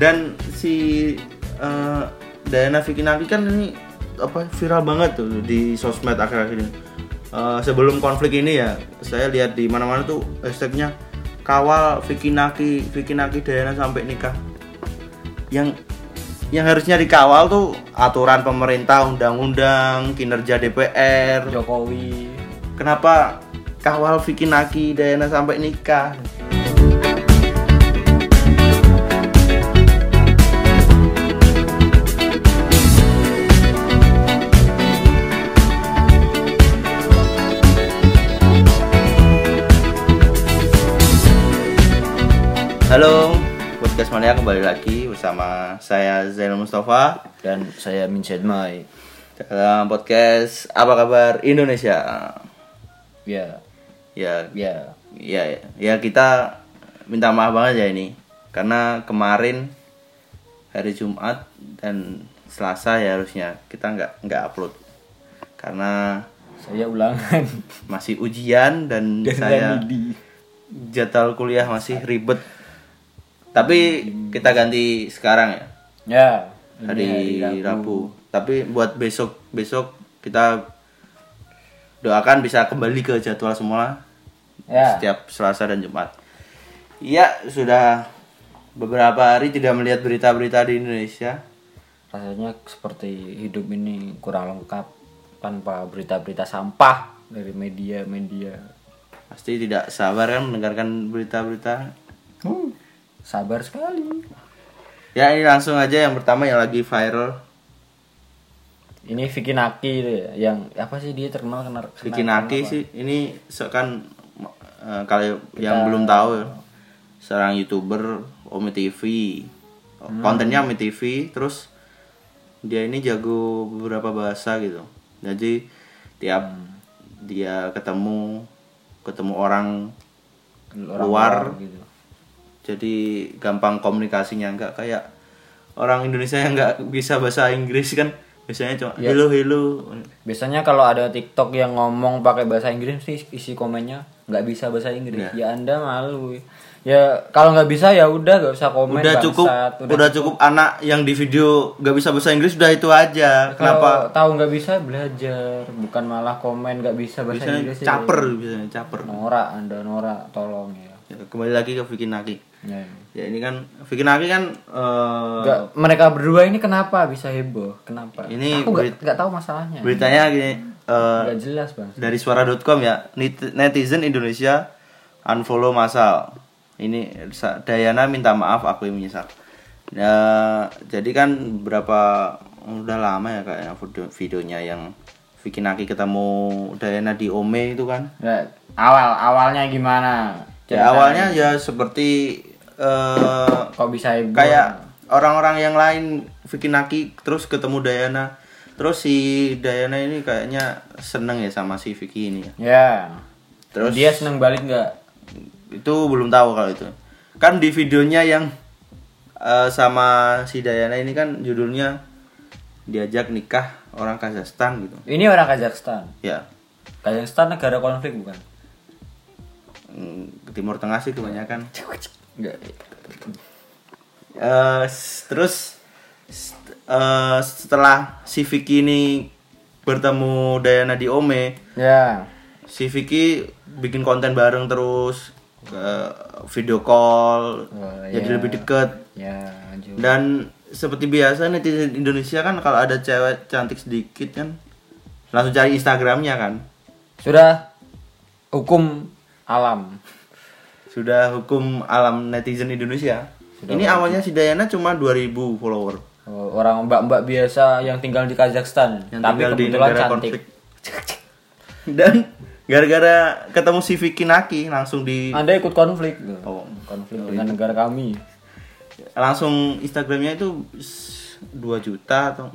dan si eh, Diana Vikinaki kan ini apa viral banget tuh di sosmed akhir-akhir ini. Eh, sebelum konflik ini ya saya lihat di mana-mana tuh hashtagnya kawal Vikinaki Vikinaki Diana sampai nikah. Yang yang harusnya dikawal tuh aturan pemerintah undang-undang kinerja DPR Jokowi. Kenapa kawal Vicky Naki Diana sampai nikah Halo, podcast mania kembali lagi bersama saya Zainal Mustafa dan saya Min Mai. dalam podcast Apa Kabar Indonesia. ya. Ya, ya. Ya, ya, ya kita minta maaf banget ya ini. Karena kemarin hari Jumat dan Selasa ya harusnya kita nggak nggak upload. Karena saya ulangan. masih ujian dan saya di jadwal kuliah masih ribet tapi kita ganti sekarang ya ya hari, Rabu. Tapi buat besok besok kita doakan bisa kembali ke jadwal semula ya setiap Selasa dan Jumat. Iya sudah beberapa hari tidak melihat berita-berita di Indonesia. rasanya seperti hidup ini kurang lengkap tanpa berita-berita sampah dari media-media Pasti tidak sabar kan mendengarkan berita-berita. Sabar sekali. Ya ini langsung aja yang pertama yang lagi viral. ini Vicky Naki itu ya yang apa sih dia terkenal kenal Vicky Naki sih ini kan eh, kalau yang belum tahu ya, seorang youtuber Omi TV kontennya Omi TV terus dia ini jago beberapa bahasa gitu. Jadi tiap dia ketemu ketemu orang luar gitu jadi gampang komunikasinya nggak kayak orang Indonesia yang nggak bisa bahasa Inggris kan. Biasanya cuma hello hello biasanya kalau ada TikTok yang ngomong pakai bahasa Inggris sih isi komennya nggak bisa bahasa Inggris. Ya anda malu. Ya kalau nggak bisa ya udah nggak usah komen udah cukup bangsat. udah, cukup. anak yang di video nggak bisa bahasa Inggris udah itu aja. Kalau kenapa? tahu nggak bisa belajar. Bukan malah komen nggak bisa bahasa biasanya Inggris ya. caper biasanya caper. Nora anda Nora tolong ya. Ya, kembali lagi ke Vicky Naki ya. ya. Ini kan Vicky Naki kan eh, Nggak- mereka berdua ini kenapa bisa heboh? Kenapa? Ini aku nggak berit- nggak tahu masalahnya. beritanya gini eh, nggak jelas bang. dari suara.com ya net- netizen Indonesia unfollow masal. Ini Dayana minta maaf aku yang menyesal. Ya jadi kan berapa udah lama ya kayaknya video videonya yang Vicky Naki ketemu Dayana di Ome itu kan? Ya, awal awalnya gimana? Ya awalnya ya seperti eh, kok bisa heboh kayak orang-orang yang lain Vicky Naki terus ketemu Dayana terus si Dayana ini kayaknya seneng ya sama si Vicky ini ya. Ya. Terus dia seneng balik nggak? Itu belum tahu kalau itu. Kan di videonya yang eh, sama si Dayana ini kan judulnya diajak nikah orang Kazakhstan gitu. Ini orang Kazakhstan? Ya. Kazakhstan negara konflik bukan Timur Tengah sih kebanyakan. Enggak s- terus eh, setelah si Vicky ini bertemu Dayana di Ome ya. si Vicky bikin konten bareng terus ke video call Oh, jadi iya. lebih deket. Lanjut. Dan seperti biasa netizen Indonesia kan kalau ada cewek cantik sedikit kan langsung cari Instagramnya kan. Sudah. Hukum alam. Sudah hukum alam netizen Indonesia. Sudah ini awalnya si Dayana cuma 2000 follower. Oh, orang mbak-mbak biasa yang tinggal di Kazakhstan yang tapi tinggal di kebetulan negara cantik. konflik. Dan gara-gara ketemu si Vicky Naki langsung di anda ikut konflik. Oh, konflik dengan negara kami. Langsung Instagramnya itu 2 juta atau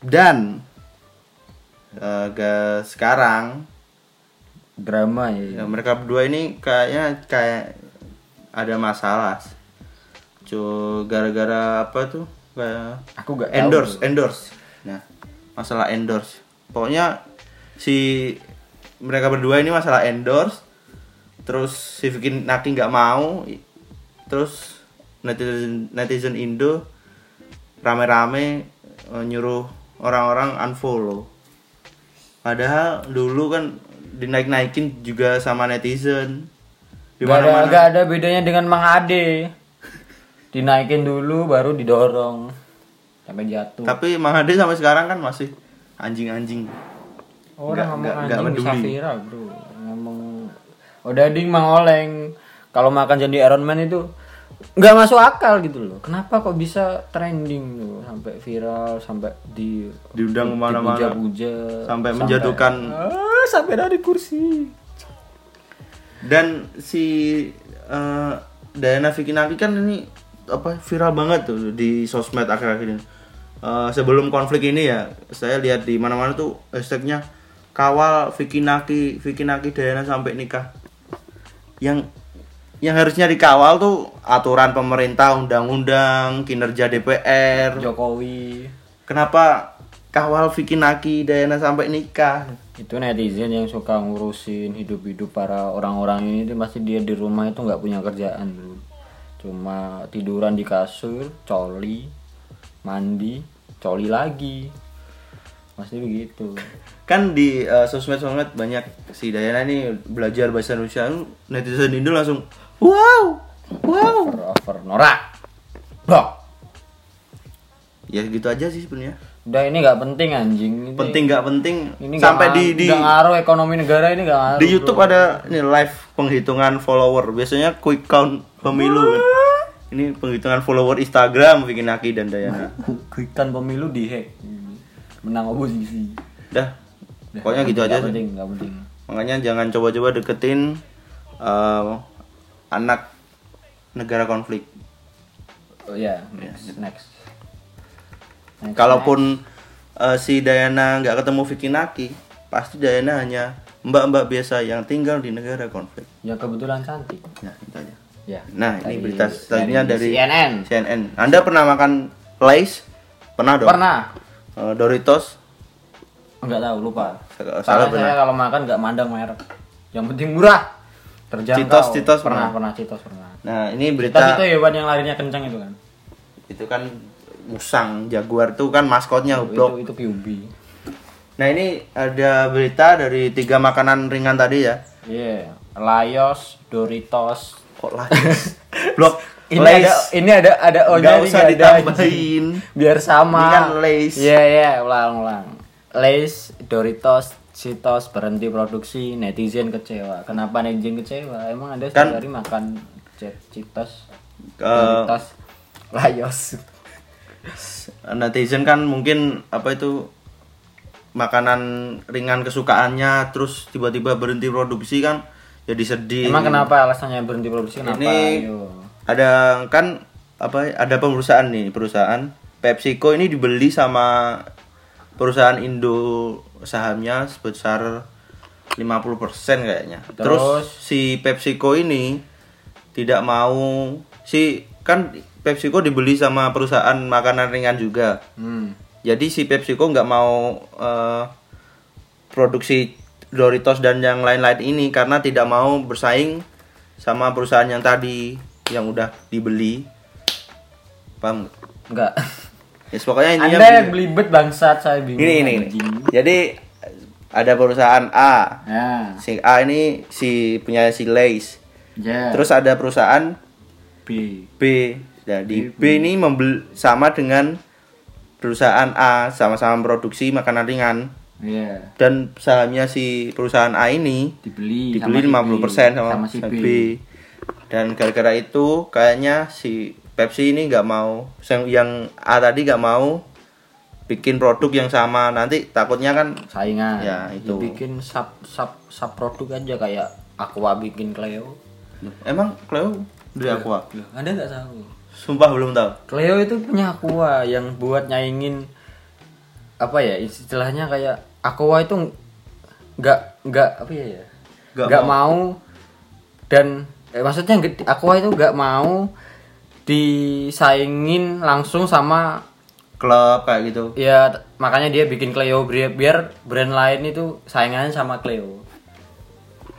dan ke sekarang drama ya, ya mereka berdua ini kayaknya kayak ada masalah. Cu gara-gara apa tuh? Kayak aku gak endorse endorse. Nah masalah endorse. Pokoknya si mereka berdua ini masalah endorse. Terus si Vicky Naki nggak mau. Terus netizen netizen Indo rame-rame eh, nyuruh orang-orang unfollow. Padahal dulu kan dinaik-naikin juga sama netizen di Gak mana-mana gak ada bedanya dengan Mang Ade. Dinaikin dulu baru didorong sampai jatuh. tapi Mang Ade sampai sekarang kan masih anjing-anjing Orang nggak- ngomong nggak- anjing nggak bisa viral bro. Ngomong udah ding Mang Oleng. Kalau makan jadi Iron Man itu nggak masuk akal gitu loh. Kenapa kok bisa trending tuh sampai viral sampai di Diundang ke mana-mana. dipuja-puja, Sampai menjatuhkan ah, sampai dari kursi. dan si eh, Diana Vikinaki kan ini apa viral banget tuh di sosmed akhir-akhir ini. Eh, sebelum konflik ini ya saya lihat di mana-mana tuh hashtagnya kawal Vikinaki Vikinaki Diana sampai nikah. Yang yang harusnya dikawal tuh aturan pemerintah, undang-undang, kinerja DPR. Jokowi. Kenapa kawal Vikinaki Diana sampai nikah? itu netizen yang suka ngurusin hidup-hidup para orang-orang ini. Tuh pasti dia di rumah itu nggak punya kerjaan bro. Cuma tiduran di kasur coli mandi coli lagi. Pasti begitu. Kan di uh, sosmed-sosmed banyak si Dayana ini belajar bahasa Indonesia. Netizen Indo langsung wow. Wow. Over over norak blok. Ya gitu aja sih sebenarnya. Udah ini nggak penting anjing. Ini, penting nggak penting. ini sampai nga- di di nggak ngaruh ekonomi negara ini nggak ngaruh di YouTube ada ini live penghitungan follower. Biasanya quick count pemilu. Kan. ini penghitungan follower Instagram bikin Aki dan Dayana. Kwikan pemilu dihack menang oposisi. Dah. Pokoknya gitu aja nggak sih. penting nggak penting. Makanya jangan coba-coba deketin uh, anak negara konflik oh ya next next Next, Kalaupun eh, si Dayana nggak ketemu Vicky Naki, pasti Dayana hanya mbak-mbak biasa yang tinggal di negara konflik. Ya kebetulan cantik. Nah, itu aja. Ya. Nah, ini berita selanjutnya dari, CNN. CNN. Anda pernah makan Lays? Pernah dong? Pernah? Eh, Doritos? Enggak tahu, lupa. Salah pernah. saya kalau makan enggak mandang merek. Yang penting murah. Terjangkau. Citos, Citos pernah, pernah? pernah Citos pernah. Nah, ini Citos berita itu hewan yang larinya kencang itu kan. itu kan musang, jaguar itu kan maskotnya Itu Hublot. itu QB. Nah, ini ada berita dari tiga makanan ringan tadi ya. Iya, Layos, Doritos. Kok Lays? Blok Ini Lays. ada ini ada ada O Nggak usah ditambahin. Biar sama. Ini kan Lays. Iya, iya, ulang ulang. Lays, Doritos, Citos berhenti produksi, netizen kecewa. Kenapa netizen kecewa? Emang ada Kan- sehari makan Cit- Citos, Doritos, Layos. netizen kan mungkin apa itu makanan ringan kesukaannya terus tiba-tiba berhenti produksi kan jadi sedih. Emang kenapa alasannya berhenti produksi? Kenapa? Ini Ayo. ada kan apa ada perusahaan nih perusahaan PepsiCo ini dibeli sama perusahaan Indo sahamnya sebesar 50% kayaknya. Terus, Terus? si PepsiCo ini tidak mau si kan PepsiCo dibeli sama perusahaan makanan ringan juga. Hmm. Jadi si PepsiCo nggak mau eh, produksi Doritos dan yang lain-lain ini karena tidak mau bersaing sama perusahaan yang tadi yang udah dibeli. Paham? nggak? Enggak. Ya pokoknya intinya Anda yang belibet bangsat saya bingung. ini ini, ini. Jadi ada perusahaan A. Ya. Si A ini si punya si Lays. Ya. Terus ada perusahaan B. B. Jadi B ini membeli sama dengan perusahaan A sama-sama produksi makanan ringan Iya. dan sahamnya si perusahaan A ini Dibeli dibeli sama si 50% B, sama, si si B. B. Dan gara-gara itu kayaknya si Pepsi ini nggak mau yang, yang A tadi nggak mau bikin produk yang sama nanti takutnya kan Saingan. Ya, itu. Bikin sub sub sub produk aja kayak Aqua bikin Cleo. emang Cleo dari Aqua Loh, Anda nggak tahu. sumpah belum tahu Cleo itu punya Aqua yang buat nyaingin apa ya istilahnya kayak Aqua itu nggak nggak apa ya ya Nggak nggak mau. dan eh, maksudnya nggak- Aqua itu nggak mau disaingin langsung sama klub kayak gitu ya makanya dia bikin Cleo biar, brand lain itu saingannya sama Cleo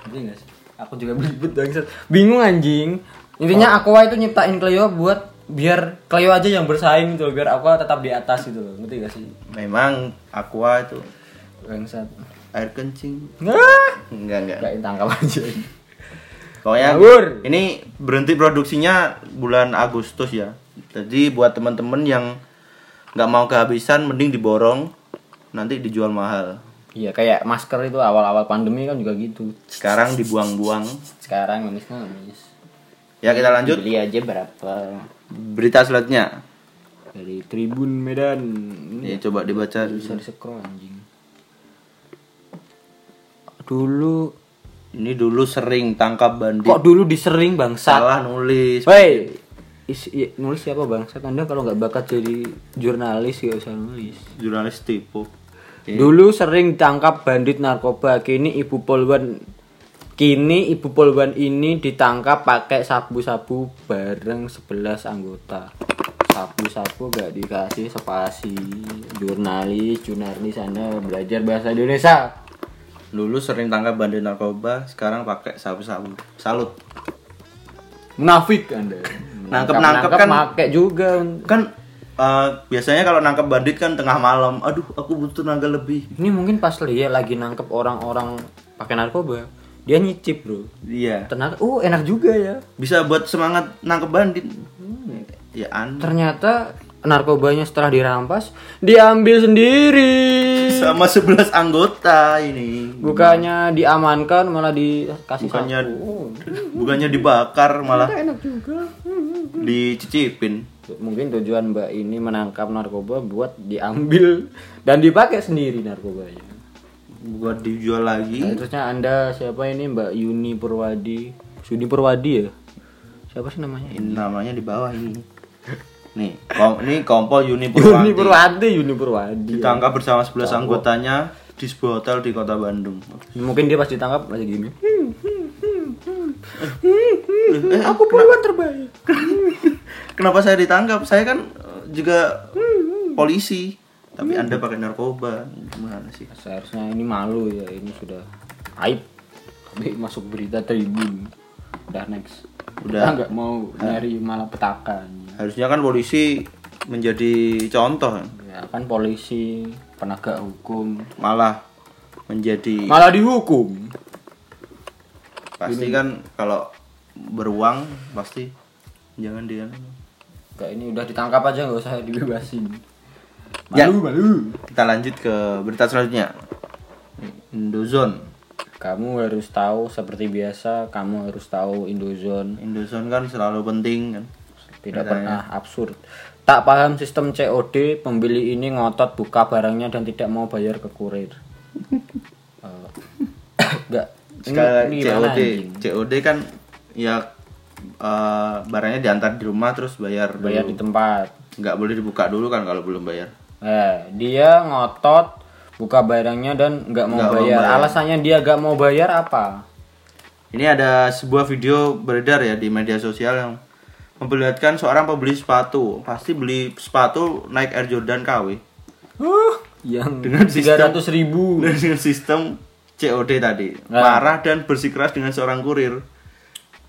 sih? aku juga belibet bangsat bingung anjing intinya Aqua itu nyiptain Cleo buat biar Cleo aja yang bersaing gitu loh, biar Aqua tetap di atas gitu loh. Ngerti gak sih? Memang Aqua itu Bangsat. air kencing. Enggak, enggak. gak tangkap aja. Pokoknya Ngawur. ini berhenti produksinya bulan Agustus ya. Jadi buat teman-teman yang nggak mau kehabisan mending diborong nanti dijual mahal. Iya, kayak masker itu awal-awal pandemi kan juga gitu. Sekarang dibuang-buang. Sekarang ngemis-ngemis. Ya kita lanjut Beli aja berapa? berita selanjutnya. Dari Tribun Medan. Ya coba dibaca. bisa di scroll anjing. Dulu Ini dulu sering tangkap bandit. kok dulu disering bangsat? salah nulis. Woi, is- i- nulis siapa bangsat? Anda kalau nggak bakat jadi jurnalis gak usah nulis. Jurnalis tipu. Oke. Dulu sering tangkap bandit narkoba, kini ibu polwan kini ibu polwan ini ditangkap pakai sabu-sabu bareng 11 anggota. Sabu-sabu gak dikasih spasi. Jurnalis, jurnalis Anda belajar bahasa Indonesia. Dulu sering tangkap bandit narkoba, sekarang pakai sabu-sabu. Salut. Munafik Anda. Nangkep-nangkep kan- pakai juga. Kan eh, biasanya kalau nangkap bandit kan tengah malam. Aduh, aku butuh tenaga lebih. Ini mungkin pas dia lagi nangkep orang-orang pakai narkoba, dia nyicip, Bro. Iya. Tenaga, oh enak juga ya. Bisa buat semangat nangkep bandit. Ya anda Ternyata narkobanya setelah dirampas diambil sendiri. Sama 11 anggota ini. Bukannya diamankan malah dikasih Bukannya sapu. bukannya dibakar malah Enak juga. dicicipin. Mungkin tujuan Mbak ini menangkap narkoba buat diambil dan dipakai sendiri narkobanya. Buat dijual Nah, lagi. terusnya Anda siapa ini Mbak Yuni Purwadi? Yuni Purwadi ya? Siapa sih namanya? Ini namanya di bawah ini. Nih, kom ini kompol Uni Yuni Purwanti. Purwadi, Yuni Purwadi. Ditangkap bersama 11 anggotanya di sebuah hotel di kota Bandung. Mungkin dia pas ditangkap lagi gini. Eh, Aku puluhan terbaik. Kenapa saya ditangkap? Saya kan eh, juga polisi. Tapi Anda pakai narkoba. Gimana sih? Seharusnya ini malu ya, ini sudah aib. Tapi masuk berita tribun. Udah next. Udah. Nggak mau nyari malah petakan. Harusnya kan polisi menjadi contoh kan? Ya kan polisi, penegak hukum, malah menjadi malah dihukum. pasti kan kalau beruang pasti jangan dia Kayak ini udah ditangkap aja nggak usah dibebasin. Malu, Ya. malu. kita lanjut ke berita selanjutnya Indozone Kamu harus tahu seperti biasa, kamu harus tahu Indozone Indozone kan selalu penting kan tidak pernah absurd. Tak paham sistem COD, pembeli ini ngotot buka barangnya dan tidak mau bayar ke kurir. Eh, Enggak. sekali Ini COD? COD kan ya eh, barangnya diantar di rumah terus bayar dulu. Bayar di tempat. nggak boleh dibuka dulu kan kalau belum bayar Eh, dia ngotot buka barangnya dan nggak mau Nggak mau bayar. bayar. Alasannya dia nggak mau bayar apa? ini ada sebuah video beredar ya di media sosial yang memperlihatkan seorang pembeli sepatu. Pasti beli sepatu Nike Air Jordan KW Huh, yang Dengan tiga sistem- ratus ribu. dengan sistem COD tadi. Nah. marah dan bersikeras dengan seorang kurir.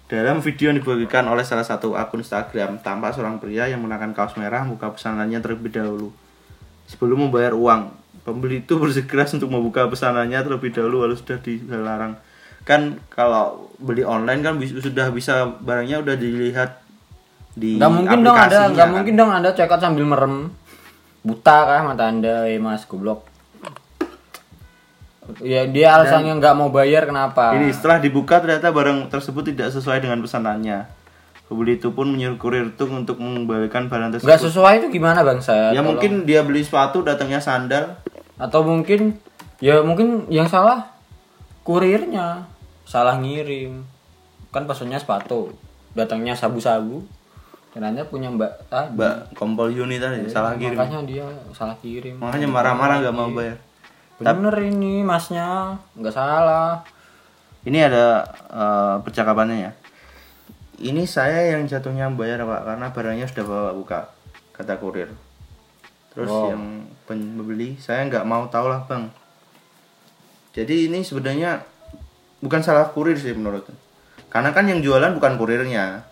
Dalam video yang dibagikan oleh salah satu akun Instagram tampak seorang pria yang mengenakan kaos merah membuka pesanannya terlebih dahulu. Sebelum membayar uang pembeli itu bersikeras untuk membuka pesanannya terlebih dahulu lalu sudah dilarang. Kan kalau beli online kan sudah bisa barangnya udah dilihat di Nggak mungkin dong ada, nggak kan. mungkin dong anda cekot sambil merem. Buta kah mata anda, eh mas goblok. Ya dia alasannya nggak mau bayar kenapa? Ini setelah dibuka ternyata barang tersebut tidak sesuai dengan pesanannya. Pembeli itu pun menyuruh kurir itu untuk mengembalikan barang tersebut. Nggak sesuai itu gimana bang saya? ya mungkin dia beli sepatu datangnya sandal. Atau mungkin ya mungkin yang salah kurirnya salah ngirim. Kan pesannya sepatu, datangnya sabu-sabu. Ternyata punya mbak tadi. Mbak kompol Yuni tadi salah kirim. Makanya dia salah kirim. Makanya marah-marah nggak mau bayar. Bener ini masnya, nggak salah. Ini ada eh, percakapannya ya. Ini saya yang jatuhnya bayar pak karena barangnya sudah bawa buka kata kurir. Terus Wow. yang pembeli saya nggak mau tahu lah bang. Jadi ini sebenarnya bukan salah kurir sih menurut. Karena kan yang jualan bukan kurirnya.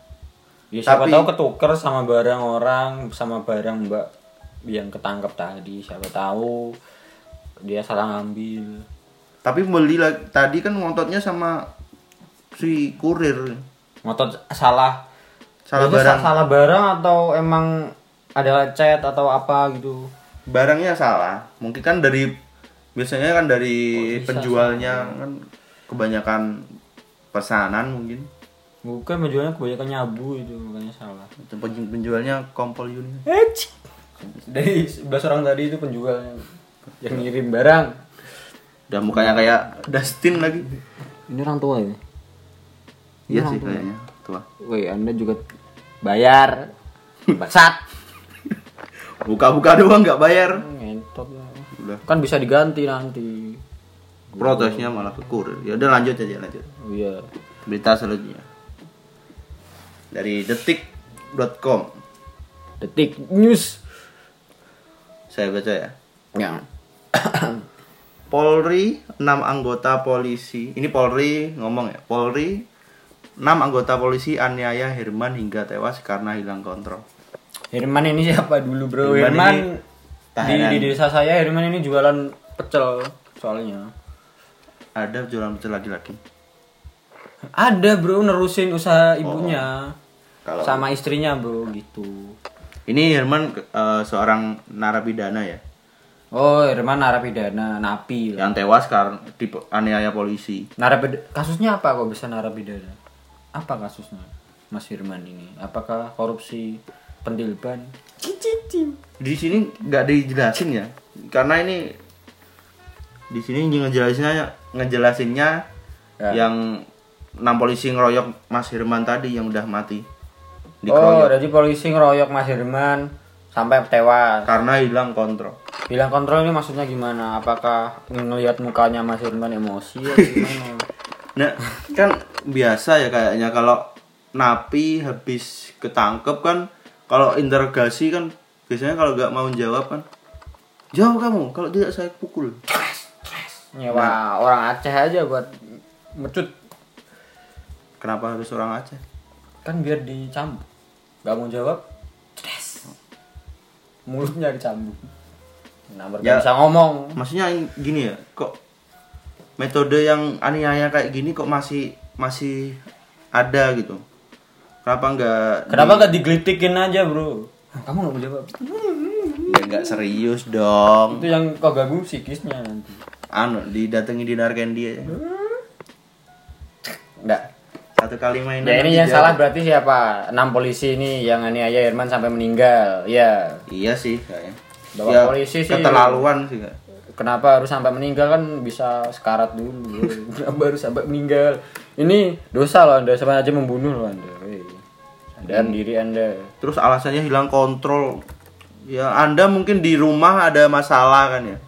Ya siapa Tapi- tahu ketuker sama barang orang, sama barang mbak yang ketangkep tadi. Siapa tahu dia salah ngambil. Tapi beli lagi- tadi kan ngontotnya sama si kurir. Ngotot salah. Salah sa- barang. Salah barang atau emang ada chat atau apa gitu. Barangnya salah. Mungkin kan dari biasanya kan dari bisa penjualnya kan kebanyakan pesanan mungkin. Bukan penjualnya kebanyakan nyabu itu makanya salah. Pen- Penjualnya kompol Yuni. Dari 11 orang tadi itu penjualnya yang ngirim barang. Udah mukanya kayak Dustin lagi. Ini orang tua ya? Iya sih kayaknya tua. Woi, Anda juga bayar. Bangsat. Buka-buka doang nggak bayar. Ngentot ya. Udah Kan bisa diganti nanti. protesnya malah ke kurir. Ya udah lanjut aja lanjut. Oh iya. Berita selanjutnya. Dari detik.com. Detik News. Saya baca ya. Ya. Polri 6 anggota polisi. Ini Polri ngomong ya. Polri 6 anggota polisi aniaya Herman hingga tewas karena hilang kontrol. Herman ini siapa dulu, Bro? Herman Herman, ini di, di desa saya Herman ini jualan pecel soalnya. Ada jualan pecel lagi-lagi. Ada, Bro, nerusin usaha ibunya. Kalau Sama istrinya, Bro, gitu. ini Herman eh, seorang narapidana ya, Oh, Herman narapidana, napi. lah. yang tewas karena aniaya polisi. Narapidana kasusnya apa kok bisa narapidana? Apa kasusnya? Mas Firman ini? Apakah korupsi pentilban? Di sini nggak dijelasin ya, karena ini di sini ngejelasinnya ngejelasinnya Ya. yang enam polisi ngeroyok Mas Herman tadi yang udah mati Oh, dikeroyok jadi polisi ngeroyok Mas Firman sampai tewas. karena hilang kontrol. Bilang kontrol ini maksudnya gimana? Apakah ngelihat mukanya Mas Firman emosi atau gimana? Nah, kan biasa ya kayaknya kalau napi habis ketangkep kan kalau interogasi kan biasanya kalau nggak mau jawab kan jawab kamu kalau tidak saya pukul Nyewa orang Aceh aja buat mecut kenapa harus orang Aceh kan biar dicambuk. Gak mau jawab, cedes. Mulutnya dicambuk. Nah, baru Ya. bisa ngomong. maksudnya ini- gini ya kok metode yang aniaya kayak gini kok masih masih ada gitu kenapa nggak Kenapa gak digelitikin aja, Bro? Kamu gak mau jawab. ya nggak serius dong Itu yang kau ganggu psikisnya nanti. anu didatangi di Narkendi aja Enggak. Satu kali main Ya ini yang salah berarti siapa? Enam polisi ini yang aniaya Herman sampai meninggal. Ya. iya sih kayaknya Ya, polisi sih. keterlaluan sih. Kenapa harus sampai meninggal kan bisa sekarat dulu. Kenapa harus sampai meninggal? Ini dosa loh Anda sama aja membunuh loh Anda. Weh. Sadar diri Anda. terus alasannya hilang kontrol ya anda mungkin di rumah ada masalah kan ya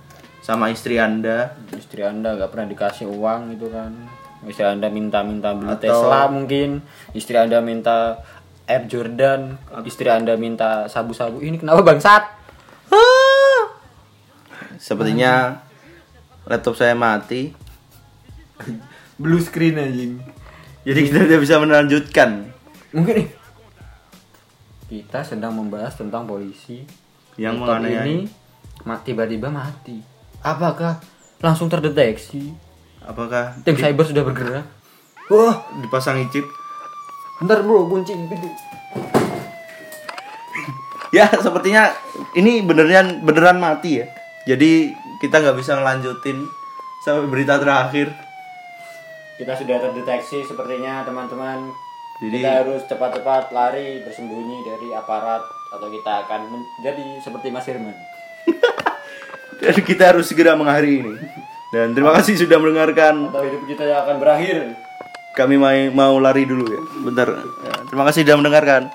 sama istri anda Istri Anda nggak pernah dikasih uang gitu kan. Istri Anda minta-minta beli Atau- Tesla mungkin. Istri Anda minta Air Jordan. Istri Anda minta sabu-sabu. Ini kenapa bangsat? sepertinya laptop saya mati Blue screen anjing. jadi kita tidak bisa melanjutkan Mungkin nih. Kita sedang membahas tentang polisi yang Laptop menganiaya ini ma- tiba-tiba mati. Apakah langsung terdeteksi? Apakah Tim cyber sudah bergerak. Wah, dipasangi chip bentar bro, kunci pintu. ya sepertinya ini beneran beneran mati ya jadi kita nggak bisa ngelanjutin sampai berita terakhir Kita sudah terdeteksi sepertinya teman-teman. Jadi- kita harus cepat-cepat lari bersembunyi dari aparat atau kita akan menjadi seperti Mas Firman. dan kita harus segera mengakhiri ini dan terima kasih sudah mendengarkan. Atau hidup kita yang akan berakhir. kami mau, mau lari dulu ya. Bentar. Ya, terima kasih sudah mendengarkan